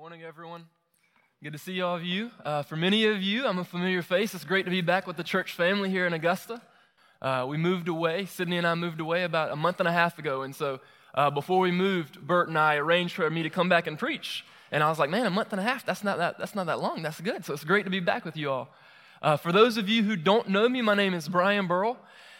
morning, everyone. Good to see all of you. Uh, for many of you, I'm a familiar face. It's great to be back with the church family here in Augusta. Uh, we moved away, Sydney and I moved away about a month and a half ago. And so uh, before we moved, Bert and I arranged for me to come back and preach. And I was like, man, a month and a half, that's not that, that's not that long. That's good. So it's great to be back with you all. Uh, for those of you who don't know me, my name is Brian Burrell.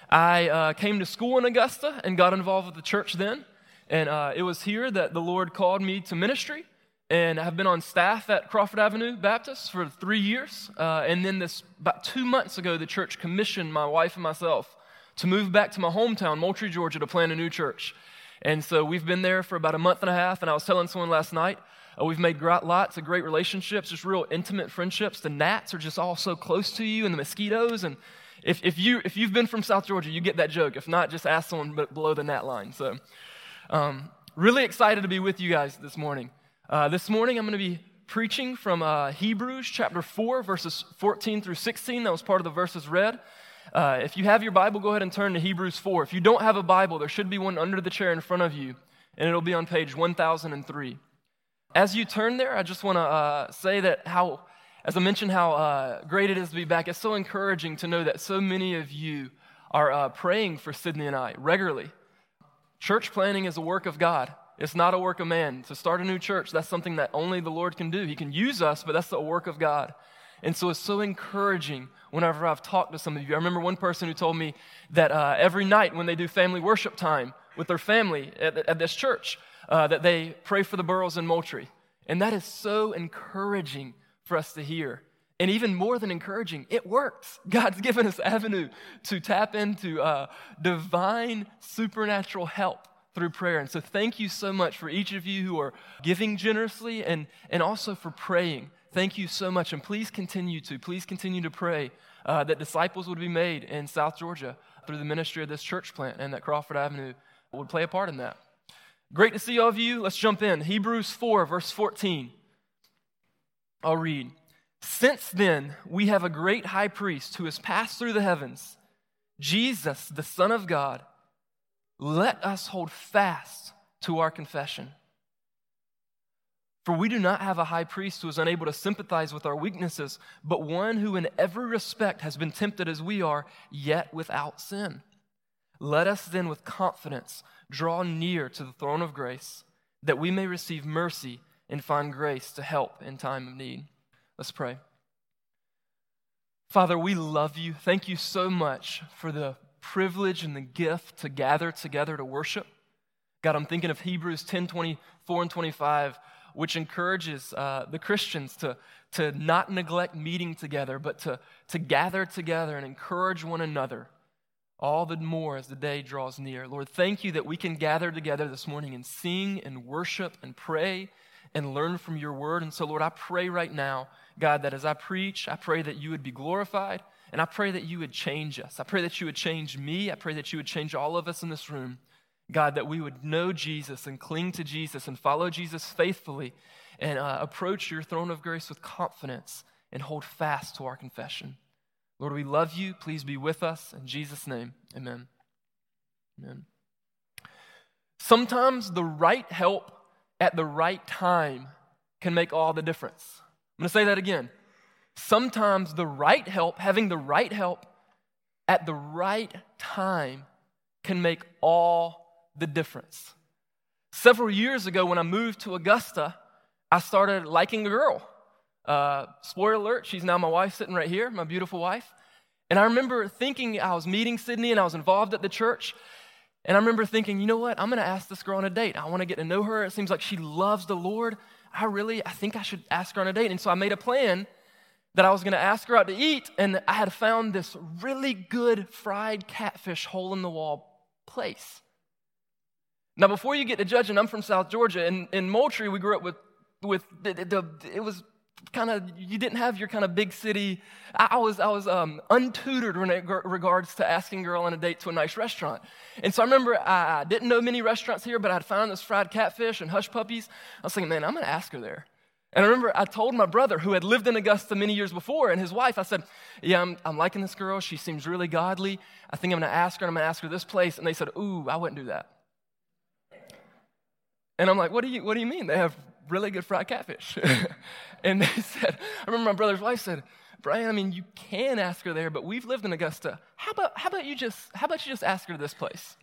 I uh, came to school in Augusta and got involved with the church then. And uh, it was here that the Lord called me to ministry and I've been on staff at Crawford Avenue Baptist for three years. Uh, and then this about two months ago, the church commissioned my wife and myself to move back to my hometown, Moultrie, Georgia, to plant a new church. And so we've been there for about a month and a half. And I was telling someone last night, uh, we've made lots of great relationships, just real intimate friendships. The gnats are just all so close to you, and the mosquitoes. And if, if, you, if you've been from South Georgia, you get that joke. If not, just ask someone below the gnat line. So, um, really excited to be with you guys this morning. Uh, this morning, I'm going to be preaching from uh, Hebrews chapter 4, verses 14 through 16. That was part of the verses read. Uh, if you have your Bible, go ahead and turn to Hebrews 4. If you don't have a Bible, there should be one under the chair in front of you, and it'll be on page 1003. As you turn there, I just want to uh, say that how, as I mentioned, how uh, great it is to be back. It's so encouraging to know that so many of you are praying for Sydney and I regularly. Church planting is a work of God. It's not a work of man. To start a new church, that's something that only the Lord can do. He can use us, but that's the work of God. And so it's so encouraging whenever I've talked to some of you. I remember one person who told me that uh, every night when they do family worship time with their family at, at this church, uh, that they pray for the Burrows in Moultrie. And that is so encouraging for us to hear. And even more than encouraging, it works. God's given us avenue to tap into uh, divine supernatural help through prayer. And so, thank you so much for each of you who are giving generously and, and also for praying. Thank you so much. And please continue to, please continue to pray uh, that disciples would be made in South Georgia through the ministry of this church plant and that Crawford Avenue would play a part in that. Great to see all of you. Let's jump in. Hebrews 4, verse 14. I'll read. Since then, we have a great high priest who has passed through the heavens, Jesus, the Son of God let us hold fast to our confession. For we do not have a high priest who is unable to sympathize with our weaknesses, but one who in every respect has been tempted as we are, yet without sin. Let us then with confidence draw near to the throne of grace, that we may receive mercy and find grace to help in time of need. Let's pray. Father, we love you. Thank you so much for the privilege and the gift to gather together to worship. God, I'm thinking of Hebrews 10 24 and 25, which encourages uh, the Christians to, to not neglect meeting together, but to, to gather together and encourage one another, all the more as the day draws near. Lord, thank you that we can gather together this morning and sing and worship and pray and learn from your word. And so, Lord, I pray right now, God, that as I preach, I pray that you would be glorified. And I pray that you would change us. I pray that you would change me. I pray that you would change all of us in this room. God, that we would know Jesus and cling to Jesus and follow Jesus faithfully and uh, approach your throne of grace with confidence and hold fast to our confession. Lord, we love you. Please be with us. In Jesus' name, amen. Amen. Sometimes the right help at the right time can make all the difference. I'm going to say that again sometimes the right help, having the right help at the right time, can make all the difference. Several years ago, when I moved to Augusta, I started liking a girl. Uh, spoiler alert, she's now my wife sitting right here, my beautiful wife. And I remember thinking, I was meeting Sydney and I was involved at the church. And I remember thinking, you know what? I'm going to ask this girl on a date. I want to get to know her. It seems like she loves the Lord. I really, I think I should ask her on a date. And so I made a plan that I was going to ask her out to eat, and I had found this really good fried catfish hole in the wall place. Now, before you get to judging, I'm from South Georgia. and in Moultrie, we grew up with, with the, the, it was kind of, you didn't have your kind of big city. I, was, I was um, untutored in regards to asking a girl on a date to a nice restaurant. And so I remember I, didn't know many restaurants here, but I had found this fried catfish and hush puppies. I was thinking, man, I'm to ask her there. And I remember I told my brother, who had lived in Augusta many years before, and his wife, I said, Yeah, I'm, I'm liking this girl. She seems really godly. I think I'm going to ask her, and I'm going to ask her this place. And they said, Ooh, I wouldn't do that. And I'm like, What do you, what do you mean? They have really good fried catfish. and they said, I remember my brother's wife said, Brian, I mean, you can ask her there, but we've lived in Augusta. How about, how about you just, how about you just ask her to this place?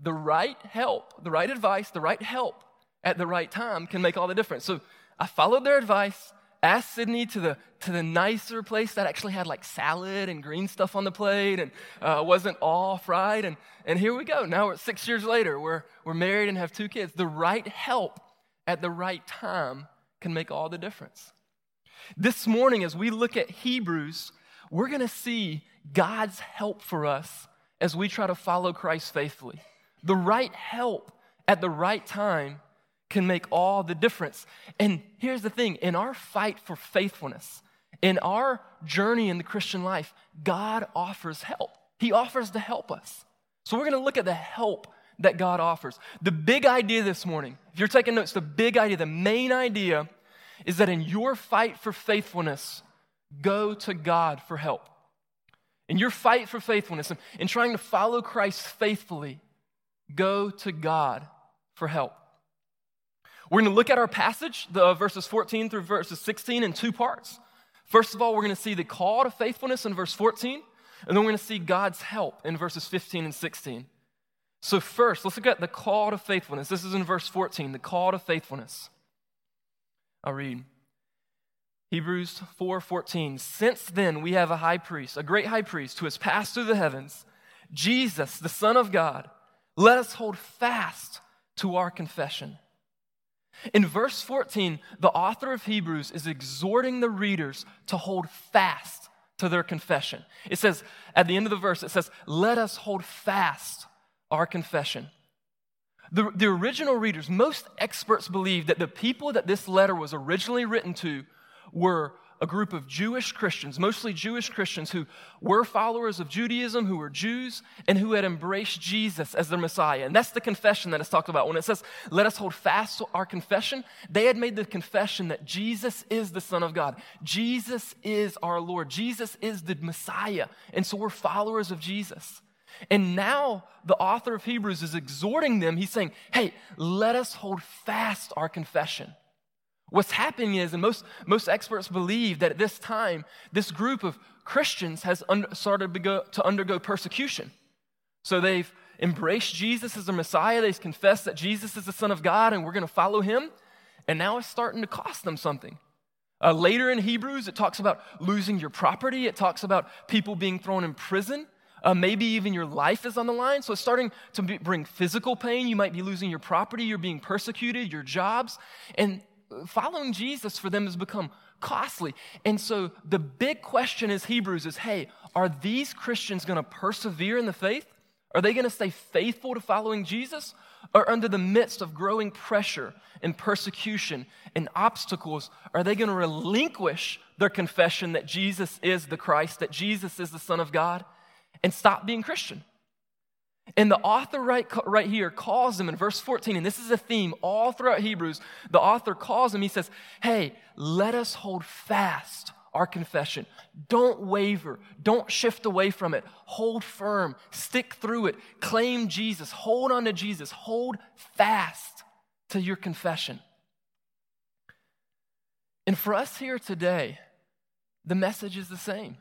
The right help, the right advice, the right help at the right time can make all the difference. So I followed their advice, asked Sydney to the, to the nicer place that actually had like salad and green stuff on the plate and uh, wasn't all fried. And, and here we go. Now, we're six years later, we're, we're married and have two kids. The right help at the right time can make all the difference. This morning, as we look at Hebrews, we're going to see God's help for us as we try to follow Christ faithfully. The right help at the right time can make all the difference. And here's the thing in our fight for faithfulness, in our journey in the Christian life, God offers help. He offers to help us. So we're going to look at the help that God offers. The big idea this morning, if you're taking notes, the big idea, the main idea is that in your fight for faithfulness, go to God for help. In your fight for faithfulness and in trying to follow Christ faithfully, go to God for help. We're going to look at our passage, the verses 14 through verses 16, in two parts. First of all, we're going to see the call to faithfulness in verse 14, and then we're going to see God's help in verses 15 and 16. So, first, let's look at the call to faithfulness. This is in verse 14, the call to faithfulness. I'll read. Hebrews 4:14 Since then we have a high priest, a great high priest who has passed through the heavens, Jesus, the Son of God. Let us hold fast to our confession. In verse 14, the author of Hebrews is exhorting the readers to hold fast to their confession. It says at the end of the verse, it says, "Let us hold fast our confession." The, the original readers, most experts believe that the people that this letter was originally written to were a group of Jewish Christians, mostly Jewish Christians who were followers of Judaism, who were Jews, and who had embraced Jesus as their Messiah. And that's the confession that is talked about. When it says, let us hold fast our confession, they had made the confession that Jesus is the Son of God. Jesus is our Lord. Jesus is the Messiah. And so we're followers of Jesus. And now the author of Hebrews is exhorting them. He's saying, hey, let us hold fast our confession. What's happening is, and most, most experts believe that at this time, this group of Christians has un- started to, go, to undergo persecution. So they've embraced Jesus as their Messiah. They've confessed that Jesus is the Son of God and we're going to follow him. And now it's starting to cost them something. Uh, later in Hebrews, it talks about losing your property, it talks about people being thrown in prison. Uh, maybe even your life is on the line. So it's starting to be, bring physical pain. You might be losing your property, you're being persecuted, your jobs. And following Jesus for them has become costly. And so the big question is Hebrews is hey, are these Christians going to persevere in the faith? Are they going to stay faithful to following Jesus? Or under the midst of growing pressure and persecution and obstacles, are they going to relinquish their confession that Jesus is the Christ, that Jesus is the Son of God? and stop being Christian. And the author right, right here calls them in verse 14, and this is a theme all throughout Hebrews. The author calls them, he says, Hey, let us hold fast our confession. Don't waver. Don't shift away from it. Hold firm. Stick through it. Claim Jesus. Hold on to Jesus. Hold fast to your confession. And for us here today, the message is the same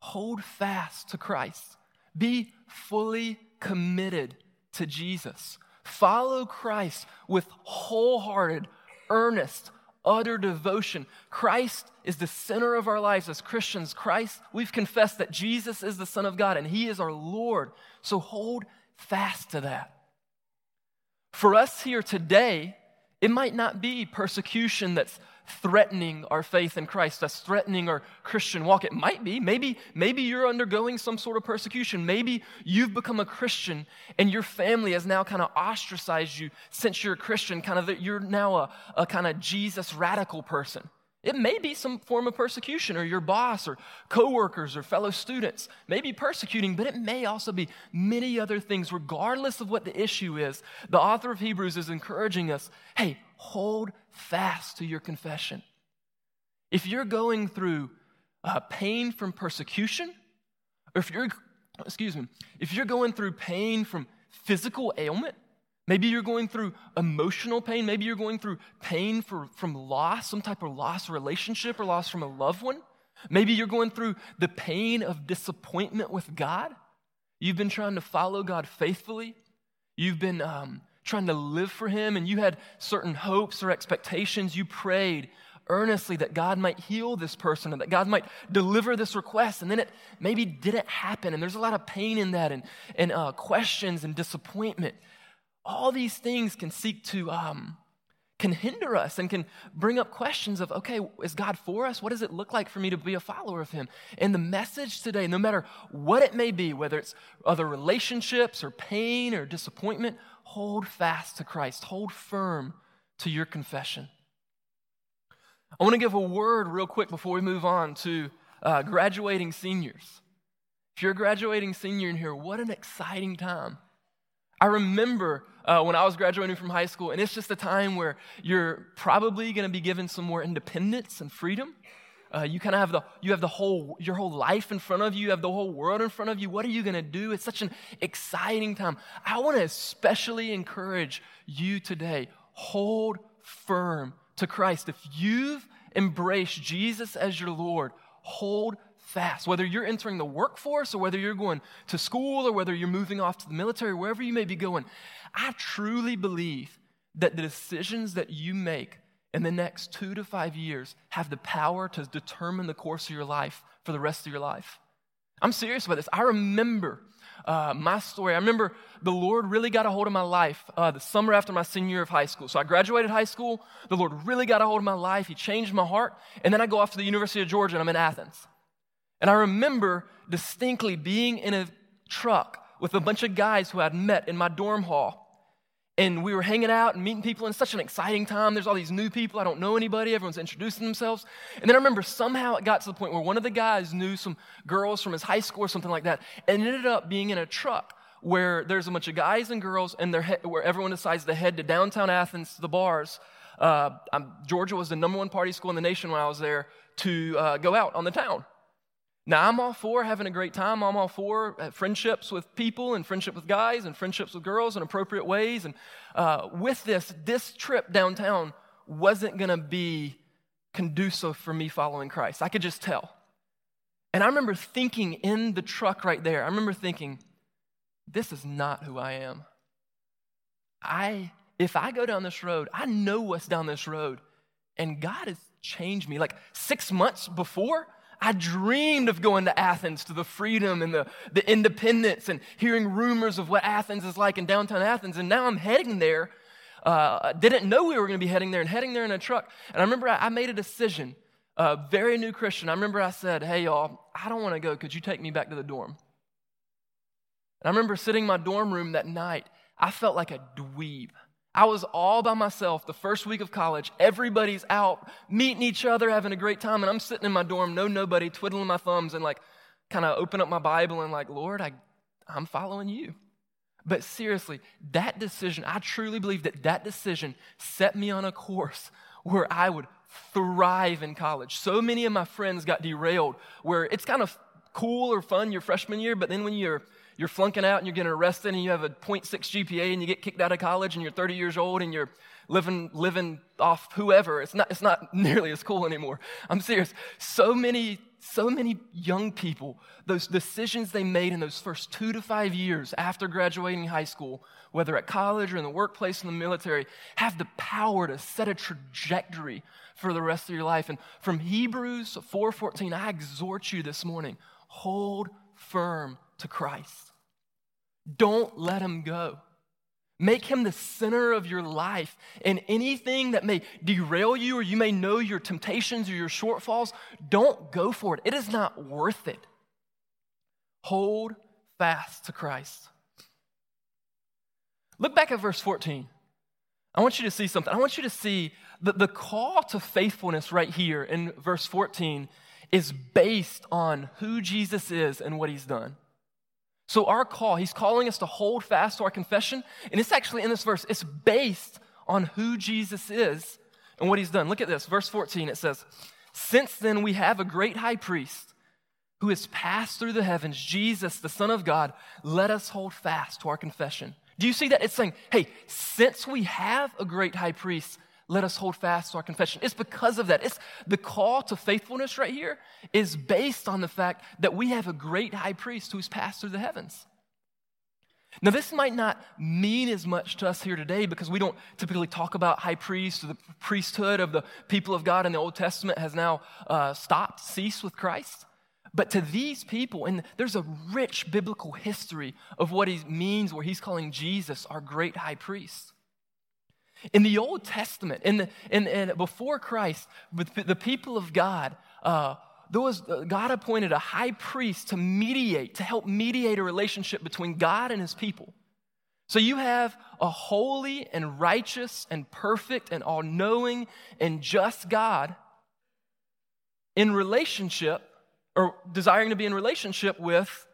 hold fast to Christ. Be fully committed to Jesus. Follow Christ with wholehearted, earnest, utter devotion. Christ is the center of our lives as Christians. Christ, we've confessed that Jesus is the Son of God and He is our Lord. So hold fast to that. For us here today, it might not be persecution that's threatening our faith in Christ, that's threatening our Christian walk. It might be. Maybe, maybe you're undergoing some sort of persecution. Maybe you've become a Christian and your family has now kind of ostracized you since you're a Christian, kind of you're now a, a kind of Jesus radical person. It may be some form of persecution, or your boss, or coworkers, or fellow students may be persecuting, but it may also be many other things, regardless of what the issue is. The author of Hebrews is encouraging us hey, hold fast to your confession. If you're going through uh, pain from persecution, or if you're, excuse me, if you're going through pain from physical ailment, Maybe you're going through emotional pain. Maybe you're going through pain for, from loss, some type of loss relationship or loss from a loved one. Maybe you're going through the pain of disappointment with God. You've been trying to follow God faithfully. You've been um, trying to live for Him, and you had certain hopes or expectations. You prayed earnestly that God might heal this person and that God might deliver this request, and then it maybe didn't happen. And there's a lot of pain in that, and, and uh, questions and disappointment all these things can seek to um, can hinder us and can bring up questions of okay is god for us? What does it look like for me to be a follower of him? And the message today no matter what it may be whether it's other relationships or pain or disappointment hold fast to christ. Hold firm to your confession. I want to give a word real quick before we move on to uh, graduating seniors. If you're a graduating senior in here what an exciting time I remember uh, when I was graduating from high school, and it's just a time where you're probably going to be given some more independence and freedom. Uh, you kind of have the you have the whole your whole life in front of you. You have the whole world in front of you. What are you going to do? It's such an exciting time. I want to especially encourage you today. Hold firm to Christ. If you've embraced Jesus as your Lord, hold fast. Whether you're entering the workforce or whether you're going to school or whether you're moving off to the military, wherever you may be going, I truly believe that the decisions that you make in the next two to five years have the power to determine the course of your life for the rest of your life. I'm serious about this. I remember uh, my story. I remember the Lord really got a hold of my life uh, the summer after my senior year of high school. So I graduated high school. The Lord really got a hold of my life. He changed my heart. And then I go off to the University of Georgia and I'm in Athens. And I remember distinctly being in a truck with a bunch of guys who I'd met in my dorm hall. And we were hanging out and meeting people, and such an exciting time. There's all these new people. I don't know anybody. Everyone's introducing themselves. And then I remember somehow it got to the point where one of the guys knew some girls from his high school or something like that, and ended up being in a truck where there's a bunch of guys and girls, and he- where everyone decides to head to downtown Athens to the bars. Uh, Georgia was the number one party school in the nation when I was there to uh, go out on the town. Now, I'm all for having a great time. I'm all for uh, friendships with people and friendship with guys and friendships with girls in appropriate ways. And uh, with this, this trip downtown wasn't going to be conducive for me following Christ. I could just tell. And I remember thinking in the truck right there, I remember thinking, this is not who I am. I, if I go down this road, I know what's down this road. And God has changed me. Like six months before, I dreamed of going to Athens to the freedom and the, the independence and hearing rumors of what Athens is like in downtown Athens. And now I'm heading there. Uh, didn't know we were going to be heading there and heading there in a truck. And I remember I, I made a decision, a very new Christian. I remember I said, Hey, y'all, I don't want to go. Could you take me back to the dorm? And I remember sitting in my dorm room that night. I felt like a dweeb. I was all by myself the first week of college. Everybody's out meeting each other, having a great time, and I'm sitting in my dorm, no nobody, twiddling my thumbs and like kind of open up my Bible and like, Lord, I, I'm following you. But seriously, that decision, I truly believe that that decision set me on a course where I would thrive in college. So many of my friends got derailed where it's kind of cool or fun your freshman year, but then when you're you're flunking out and you're getting arrested and you have a 0.6 GPA and you get kicked out of college and you're 30 years old and you're living, living off whoever. It's not, it's not nearly as cool anymore. I'm serious. So many, so many young people, those decisions they made in those first two to five years after graduating high school, whether at college or in the workplace in the military, have the power to set a trajectory for the rest of your life. And from Hebrews 4:14, I exhort you this morning, hold firm to Christ. Don't let him go. Make him the center of your life. And anything that may derail you or you may know your temptations or your shortfalls, don't go for it. It is not worth it. Hold fast to Christ. Look back at verse 14. I want you to see something. I want you to see that the call to faithfulness right here in verse 14 is based on who Jesus is and what he's done. So, our call, he's calling us to hold fast to our confession. And it's actually in this verse, it's based on who Jesus is and what he's done. Look at this, verse 14, it says, Since then we have a great high priest who has passed through the heavens, Jesus, the Son of God, let us hold fast to our confession. Do you see that? It's saying, hey, since we have a great high priest, let us hold fast to our confession. It's because of that. It's the call to faithfulness right here is based on the fact that we have a great high priest who's passed through the heavens. Now, this might not mean as much to us here today because we don't typically talk about high priests or the priesthood of the people of God in the Old Testament has now uh, stopped, ceased with Christ. But to these people, and there's a rich biblical history of what he means where he's calling Jesus our great high priest. In the Old Testament, in the, in, in before Christ, with the people of God, uh, there was, uh, God appointed a high priest to mediate, to help mediate a relationship between God and his people. So you have a holy and righteous and perfect and all knowing and just God in relationship or desiring to be in relationship with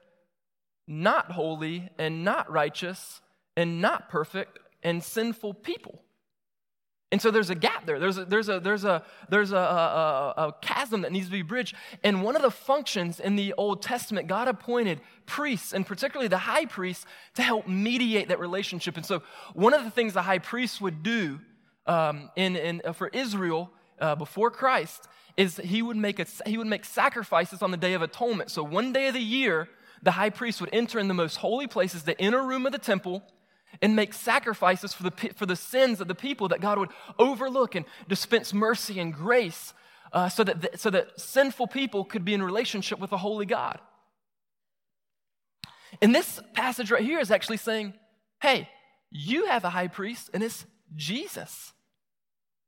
not holy and not righteous and not perfect and sinful people. And so there's a gap there. There's a, there's a, there's a, there's a, a, a, chasm that needs to be bridged. And one of the functions in the Old Testament, God appointed priests, and particularly the high priest, to help mediate that relationship. And so one of the things the high priest would do um, in, in, uh, for Israel uh, before Christ is he would, make a, he would make sacrifices on the Day of Atonement. So one day of the year, the high priest would enter in the most holy places, the inner room of the temple, and make sacrifices for the, for the sins of the people that God would overlook and dispense mercy and grace uh, so, that the, so that sinful people could be in relationship with a holy God. And this passage right here is actually saying, hey, you have a high priest, and it's Jesus.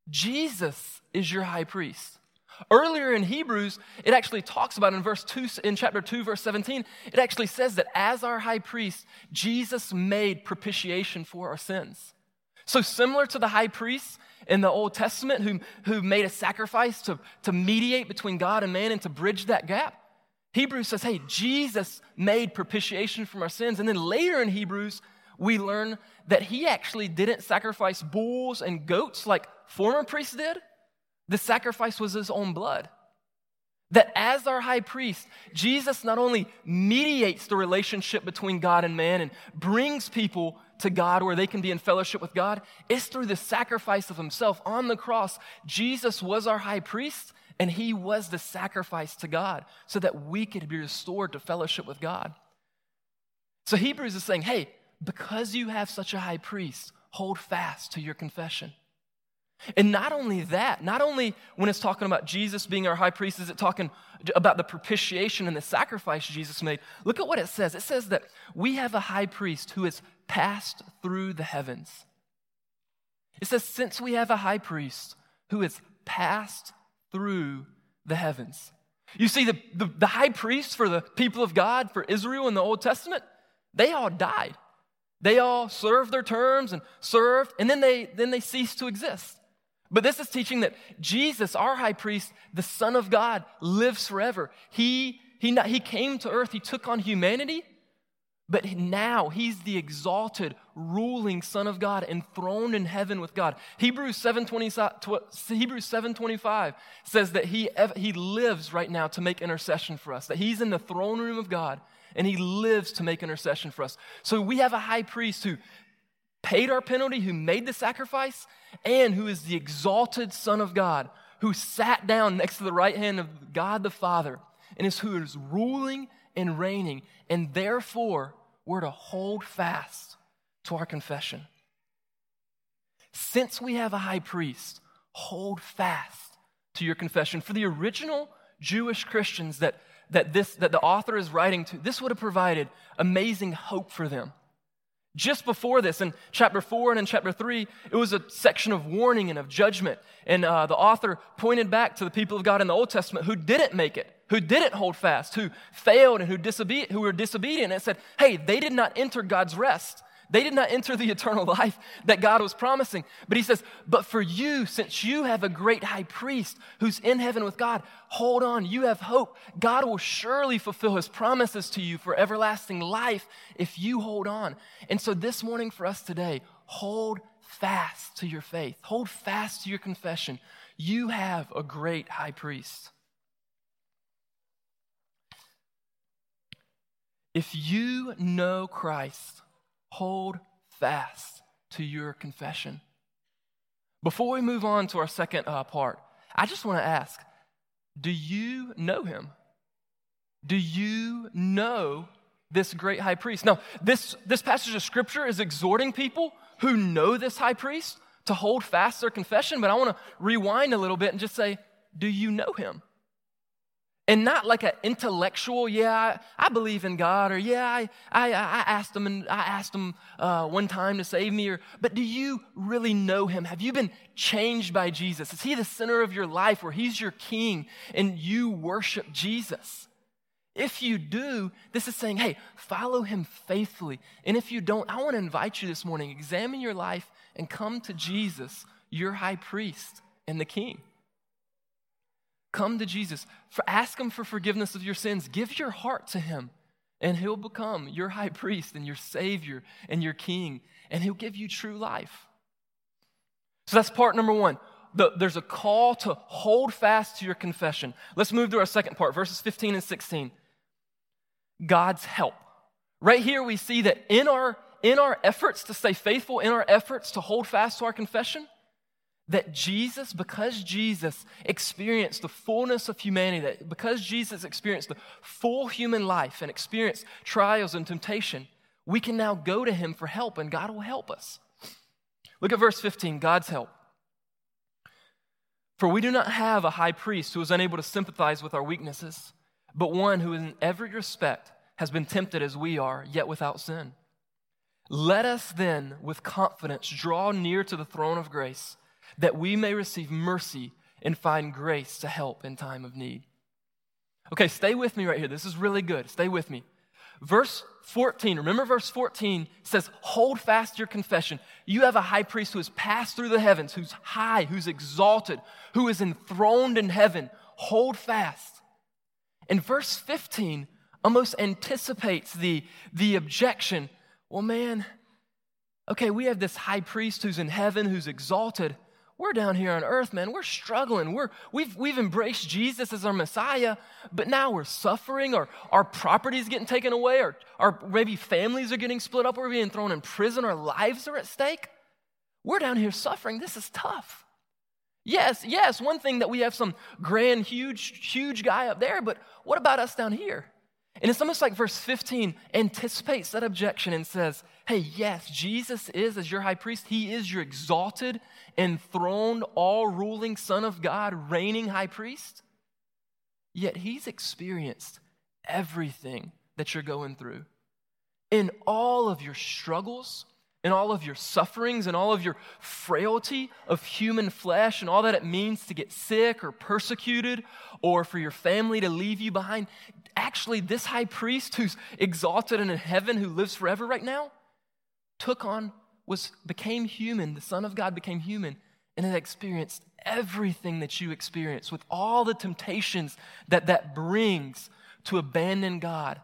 Jesus is your high priest. Earlier in Hebrews, it actually talks about in verse 2, in chapter 2, verse 17, it actually says that as our high priest, Jesus made propitiation for our sins. So, similar to the high priest in the Old Testament who, who made a sacrifice to, to mediate between God and man and to bridge that gap, Hebrews says, hey, Jesus made propitiation from our sins. And then later in Hebrews, we learn that he actually didn't sacrifice bulls and goats like former priests did. The sacrifice was his own blood. That as our high priest, Jesus not only mediates the relationship between God and man and brings people to God where they can be in fellowship with God, it's through the sacrifice of himself on the cross. Jesus was our high priest and he was the sacrifice to God so that we could be restored to fellowship with God. So Hebrews is saying, hey, because you have such a high priest, hold fast to your confession. And not only that, not only when it's talking about Jesus being our high priest, is it talking about the propitiation and the sacrifice Jesus made. Look at what it says. It says that we have a high priest who has passed through the heavens. It says, since we have a high priest who has passed through the heavens. You see, the, the, the high priests for the people of God, for Israel in the Old Testament, they all died. They all served their terms and served, and then they, then they ceased to exist. But this is teaching that Jesus, our high priest, the Son of God, lives forever. He, he, he came to earth, he took on humanity, but now he's the exalted, ruling Son of God, enthroned in heaven with God. Hebrews 7.25 Hebrews 7, says that he, he lives right now to make intercession for us, that he's in the throne room of God, and he lives to make intercession for us. So we have a high priest who paid our penalty, who made the sacrifice, and who is the exalted Son of God, who sat down next to the right hand of God the Father, and is who is ruling and reigning. And therefore, we're to hold fast to our confession. Since we have a high priest, hold fast to your confession. For the original Jewish Christians that, that, this, that the author is writing to, this would have provided amazing hope for them. Just before this, in chapter 4 and in chapter 3, it was a section of warning and of judgment. And uh, the author pointed back to the people of God in the Old Testament who didn't make it, who didn't hold fast, who failed and who, disobe- who were disobedient. And said, hey, they did not enter God's rest. They did not enter the eternal life that God was promising. But he says, But for you, since you have a great high priest who's in heaven with God, hold on, you have hope. God will surely fulfill his promises to you for everlasting life if you hold on. And so this morning for us today, hold fast to your faith, hold fast to your confession. You have a great high priest. If you know Christ, hold fast to your confession. Before we move on to our second uh, part, I just want to ask do you know him? Do you know this great high priest? Now, this, this passage of scripture is exhorting people who know this high priest to hold fast their confession, but I want to rewind a little bit and just say, do you know him? And not like an intellectual, yeah, I, I, believe in God, or yeah, I, I, I asked him and I asked him uh, one time to save me, or but do you really know him? Have you been changed by Jesus? Is he the center of your life where he's your king and you worship Jesus? If you do, this is saying, hey, follow him faithfully. And if you don't, I want to invite you this morning, examine your life and come to Jesus, your high priest and the king. Come to Jesus. For, ask him for forgiveness of your sins. Give your heart to him, and he'll become your high priest and your savior and your king, and he'll give you true life. So that's part number one. The, there's a call to hold fast to your confession. Let's move to our second part, verses 15 and 16. God's help. Right here, we see that in our, in our efforts to stay faithful, in our efforts to hold fast to our confession, that Jesus, because Jesus experienced the fullness of humanity, that because Jesus experienced the full human life and experienced trials and temptation, we can now go to him for help and God will help us. Look at verse 15 God's help. For we do not have a high priest who is unable to sympathize with our weaknesses, but one who in every respect has been tempted as we are, yet without sin. Let us then, with confidence, draw near to the throne of grace that we may receive mercy and find grace to help in time of need. Okay, stay with me right here. This is really good. Stay with me. Verse 14, remember verse 14 says, Hold fast your confession. You have a high priest who has passed through the heavens, who's high, who's exalted, who is enthroned in heaven. Hold fast. And verse 15 almost anticipates the, the objection. Well, man, okay, we have this high priest who's in heaven, who's exalted, we're down here on earth, man. We're struggling. We're, we've, we've embraced Jesus as our Messiah, but now we're suffering. Our, our property's getting taken away. Our, our maybe families are getting split up. We're being thrown in prison. Our lives are at stake. We're down here suffering. This is tough. Yes, yes, one thing that we have some grand, huge, huge guy up there, but what about us down here? And it's almost like verse 15 anticipates that objection and says, Hey, yes, Jesus is, as your high priest, he is your exalted, enthroned, all ruling Son of God, reigning high priest. Yet he's experienced everything that you're going through. In all of your struggles, in all of your sufferings, and all of your frailty of human flesh, and all that it means to get sick or persecuted, or for your family to leave you behind, actually, this high priest who's exalted and in heaven, who lives forever right now, took on, was, became human. The Son of God became human and had experienced everything that you experience with all the temptations that that brings to abandon God.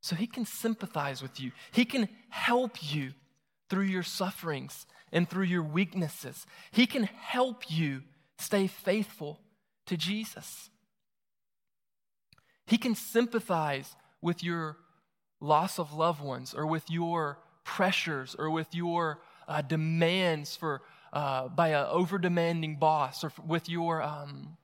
So he can sympathize with you, he can help you through your sufferings and through your weaknesses. He can help you stay faithful to Jesus. He can sympathize with your loss of loved ones or with your pressures or with your uh, demands for uh, by an over demanding boss or with your um,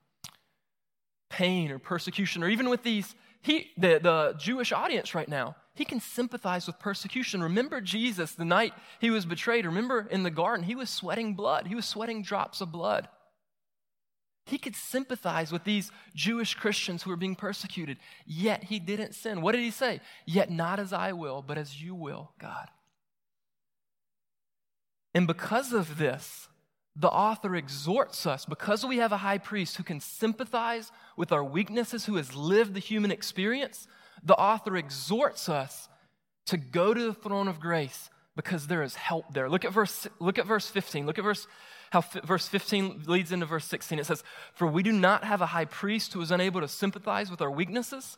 pain or persecution or even with these he the, the jewish audience right now he can sympathize with persecution. Remember jesus the night he was betrayed? Remember in the garden he was sweating blood. He was sweating drops of blood he could sympathize with these Jewish Christians who were being persecuted, yet he didn't sin. What did he say? Yet not as I will, but as you will, God. And because of this, the author exhorts us, because we have a high priest who can sympathize with our weaknesses, who has lived the human experience, the author exhorts us to go to the throne of grace because there is help there. Look at verse, look at verse 15. Look at verse how f- verse 15 leads into verse 16. It says, For we do not have a high priest who is unable to sympathize with our weaknesses,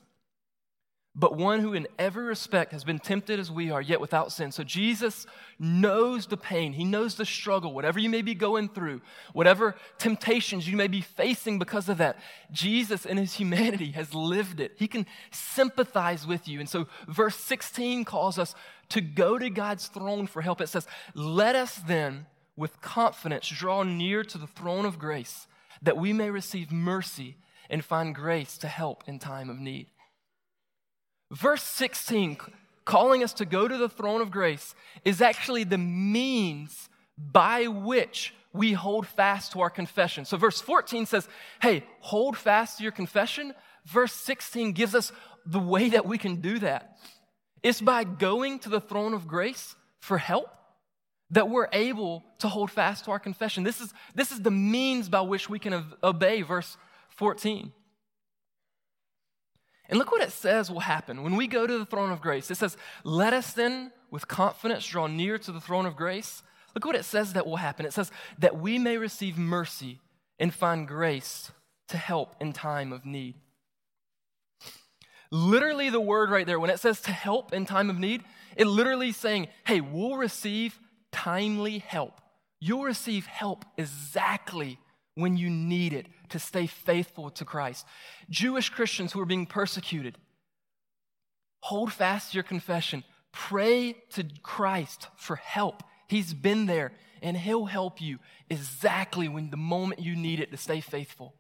but one who in every respect has been tempted as we are, yet without sin. So Jesus knows the pain, He knows the struggle, whatever you may be going through, whatever temptations you may be facing because of that. Jesus, in His humanity, has lived it. He can sympathize with you. And so, verse 16 calls us to go to God's throne for help. It says, Let us then, with confidence, draw near to the throne of grace, that we may receive mercy and find grace to help in time of need. Verse 16, calling us to go to the throne of grace, is actually the means by which we hold fast to our confession. So, verse 14 says, Hey, hold fast to your confession. Verse 16 gives us the way that we can do that. It's by going to the throne of grace for help that we're able to hold fast to our confession. This is, this is the means by which we can obey verse 14. And look what it says will happen when we go to the throne of grace. It says, Let us then with confidence draw near to the throne of grace. Look what it says that will happen. It says, That we may receive mercy and find grace to help in time of need. Literally, the word right there, when it says to help in time of need, it literally is saying, Hey, we'll receive timely help. You'll receive help exactly when you need it to stay faithful to Christ. Jewish Christians who are being persecuted, hold fast to your confession. Pray to Christ for help. He's been there and He'll help you exactly when the moment you need it to stay faithful.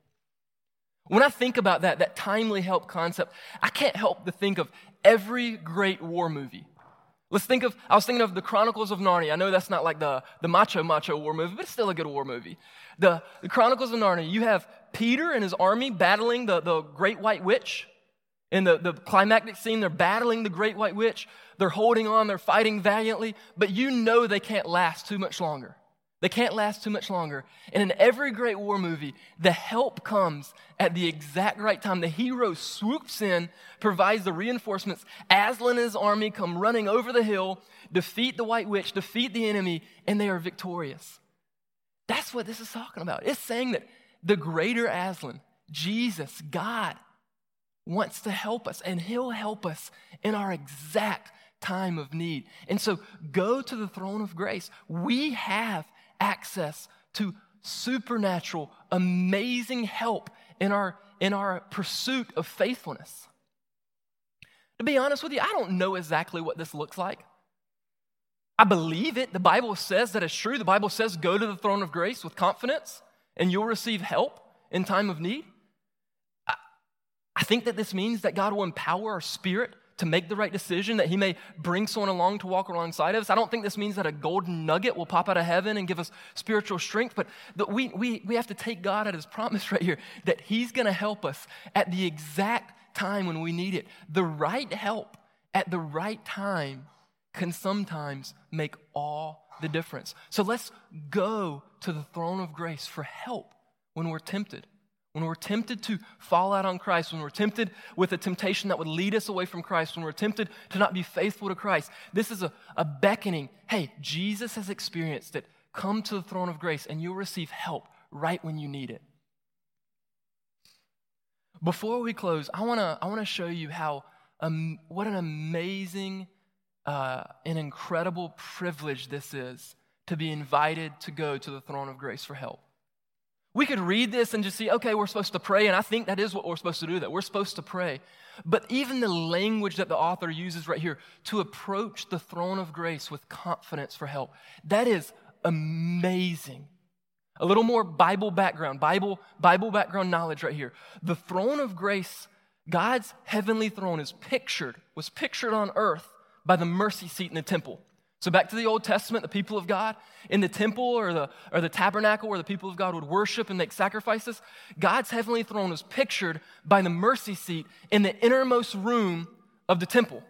When I think about that, that timely help concept, I can't help to think of every great war movie. Let's think of, I was thinking of the Chronicles of Narnia. I know that's not like the, the macho, macho war movie, but it's still a good war movie. The, the Chronicles of Narnia, you have Peter and his army battling the, the great white witch. In the, the climactic scene, they're battling the great white witch. They're holding on, they're fighting valiantly, but you know they can't last too much longer. They can't last too much longer. And in every great war movie, the help comes at the exact right time. The hero swoops in, provides the reinforcements. Aslan and his army come running over the hill, defeat the White Witch, defeat the enemy, and they are victorious. That's what this is talking about. It's saying that the greater Aslan, Jesus, God, wants to help us, and he'll help us in our exact time of need. And so go to the throne of grace. We have access to supernatural, amazing help in our, in our pursuit of faithfulness. To be honest with you, I don't know exactly what this looks like. I believe it. The Bible says that it's true. The Bible says go to the throne of grace with confidence and you'll receive help in time of need. I, I think that this means that God will empower our spirit to make the right decision, that He may bring someone along to walk alongside of us. I don't think this means that a golden nugget will pop out of heaven and give us spiritual strength, but that we, we, we have to take God at His promise right here that He's going to help us at the exact time when we need it. The right help at the right time can sometimes make all the difference. So let's go to the throne of grace for help when we're tempted. When we're tempted to fall out on Christ, when we're tempted with a temptation that would lead us away from Christ, when we're tempted to not be faithful to Christ, this is a, a beckoning. Hey, Jesus has experienced it. Come to the throne of grace and you'll receive help right when you need it. Before we close, I want to I wanna show you how, um, what an amazing, uh, an incredible privilege this is to be invited to go to the throne of grace for help. We could read this and just see, okay, we're supposed to pray, and I think that is what we're supposed to do, that we're supposed to pray. But even the language that the author uses right here, to approach the throne of grace with confidence for help, that is amazing. A little more Bible background, Bible, Bible background knowledge right here. The throne of grace, God's heavenly throne, is pictured, was pictured on earth by the mercy seat in the temple. So, back to the Old Testament, the people of God in the temple or the, or the tabernacle where the people of God would worship and make sacrifices, God's heavenly throne is pictured by the mercy seat in the innermost room of the temple.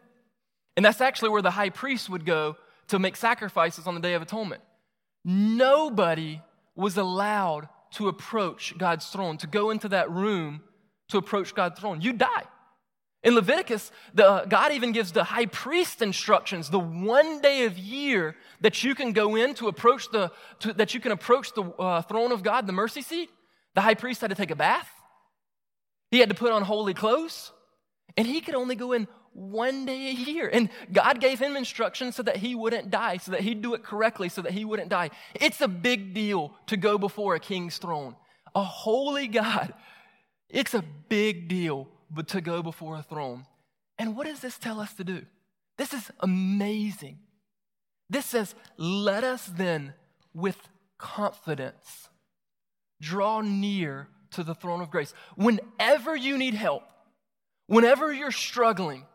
And that's actually where the high priest would go to make sacrifices on the Day of Atonement. Nobody was allowed to approach God's throne, to go into that room to approach God's throne. You die. In Leviticus, the, God even gives the high priest instructions the one day of year that you can go in to approach the, to, that you can approach the uh, throne of God, the mercy seat. The high priest had to take a bath. He had to put on holy clothes. And he could only go in one day a year. And God gave him instructions so that he wouldn't die, so that he'd do it correctly, so that he wouldn't die. It's a big deal to go before a king's throne. A holy God. It's a big deal but to go before a throne. And what does this tell us to do? This is amazing. This says, let us then with confidence draw near to the throne of grace. Whenever you need help, whenever you're struggling,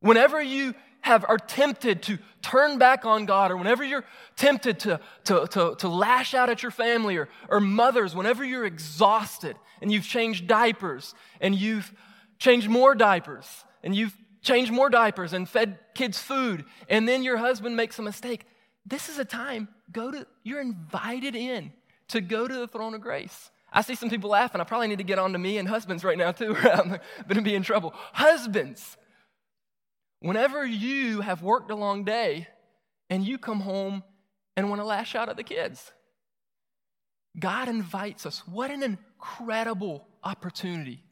whenever you have are tempted to turn back on God, or whenever you're tempted to, to, to, to lash out at your family, or, or mothers, whenever you're exhausted and you've changed diapers and you've changed more diapers and you've changed more diapers and fed kids food, and then your husband makes a mistake, this is a time, go to, you're invited in to go to the throne of grace. I see some people laughing. I probably need to get on to me and husbands right now, too, I'm going to be in trouble. Husbands, whenever you have worked a long day and you come home and want to lash out at the kids, God invites us. What an incredible opportunity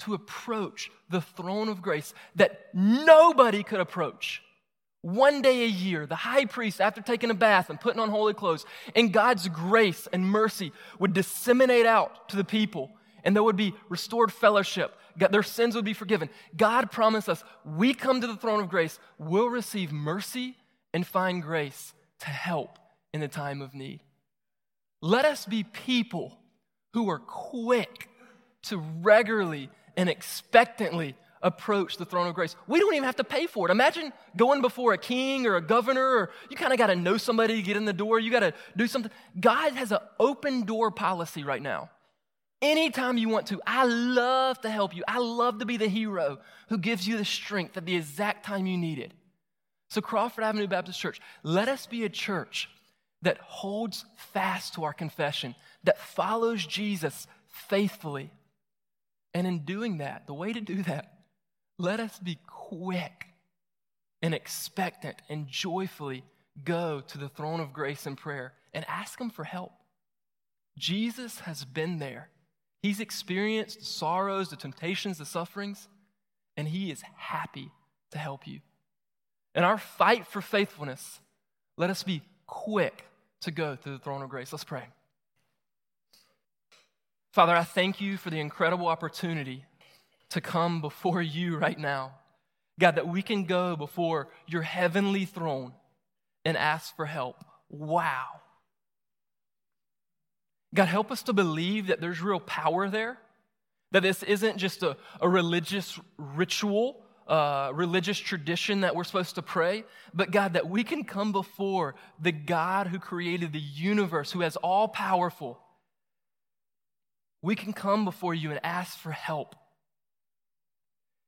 to approach the throne of grace that nobody could approach one day a year, the high priest, after taking a bath and putting on holy clothes, and God's grace and mercy would disseminate out to the people, and there would be restored fellowship. their sins would be forgiven. God promised us we come to the throne of grace, we'll receive mercy and find grace to help in the time of need. Let us be people who are quick to regularly and expectantly approach the throne of grace. We don't even have to pay for it. Imagine going before a king or a governor, or you kind of got to know somebody to get in the door. You got to do something. God has an open door policy right now. Anytime you want to, I love to help you. I love to be the hero who gives you the strength at the exact time you need it. So, Crawford Avenue Baptist Church, let us be a church that holds fast to our confession, that follows Jesus faithfully. And in doing that, the way to do that let us be quick and expectant and joyfully go to the throne of grace in prayer and ask Him for help. Jesus has been there. He's experienced the sorrows, the temptations, the sufferings, and He is happy to help you. In our fight for faithfulness, let us be quick to go to the throne of grace. Let's pray. Father, I thank you for the incredible opportunity to come before you right now. God, that we can go before your heavenly throne and ask for help. Wow. God, help us to believe that there's real power there, that this isn't just a, a religious ritual, uh, religious tradition that we're supposed to pray, but God, that we can come before the God who created the universe, who has all powerful. We can come before you and ask for help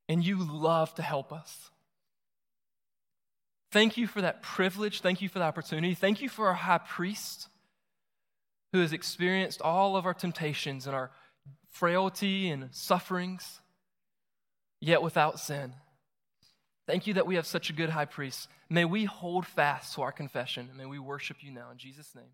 and you love to help us. Thank you for that privilege. Thank you for the opportunity. Thank you for our high priest who has experienced all of our temptations and our frailty and sufferings, yet without sin. Thank you that we have such a good high priest. May we hold fast to our confession. and May we worship you now. In Jesus' name.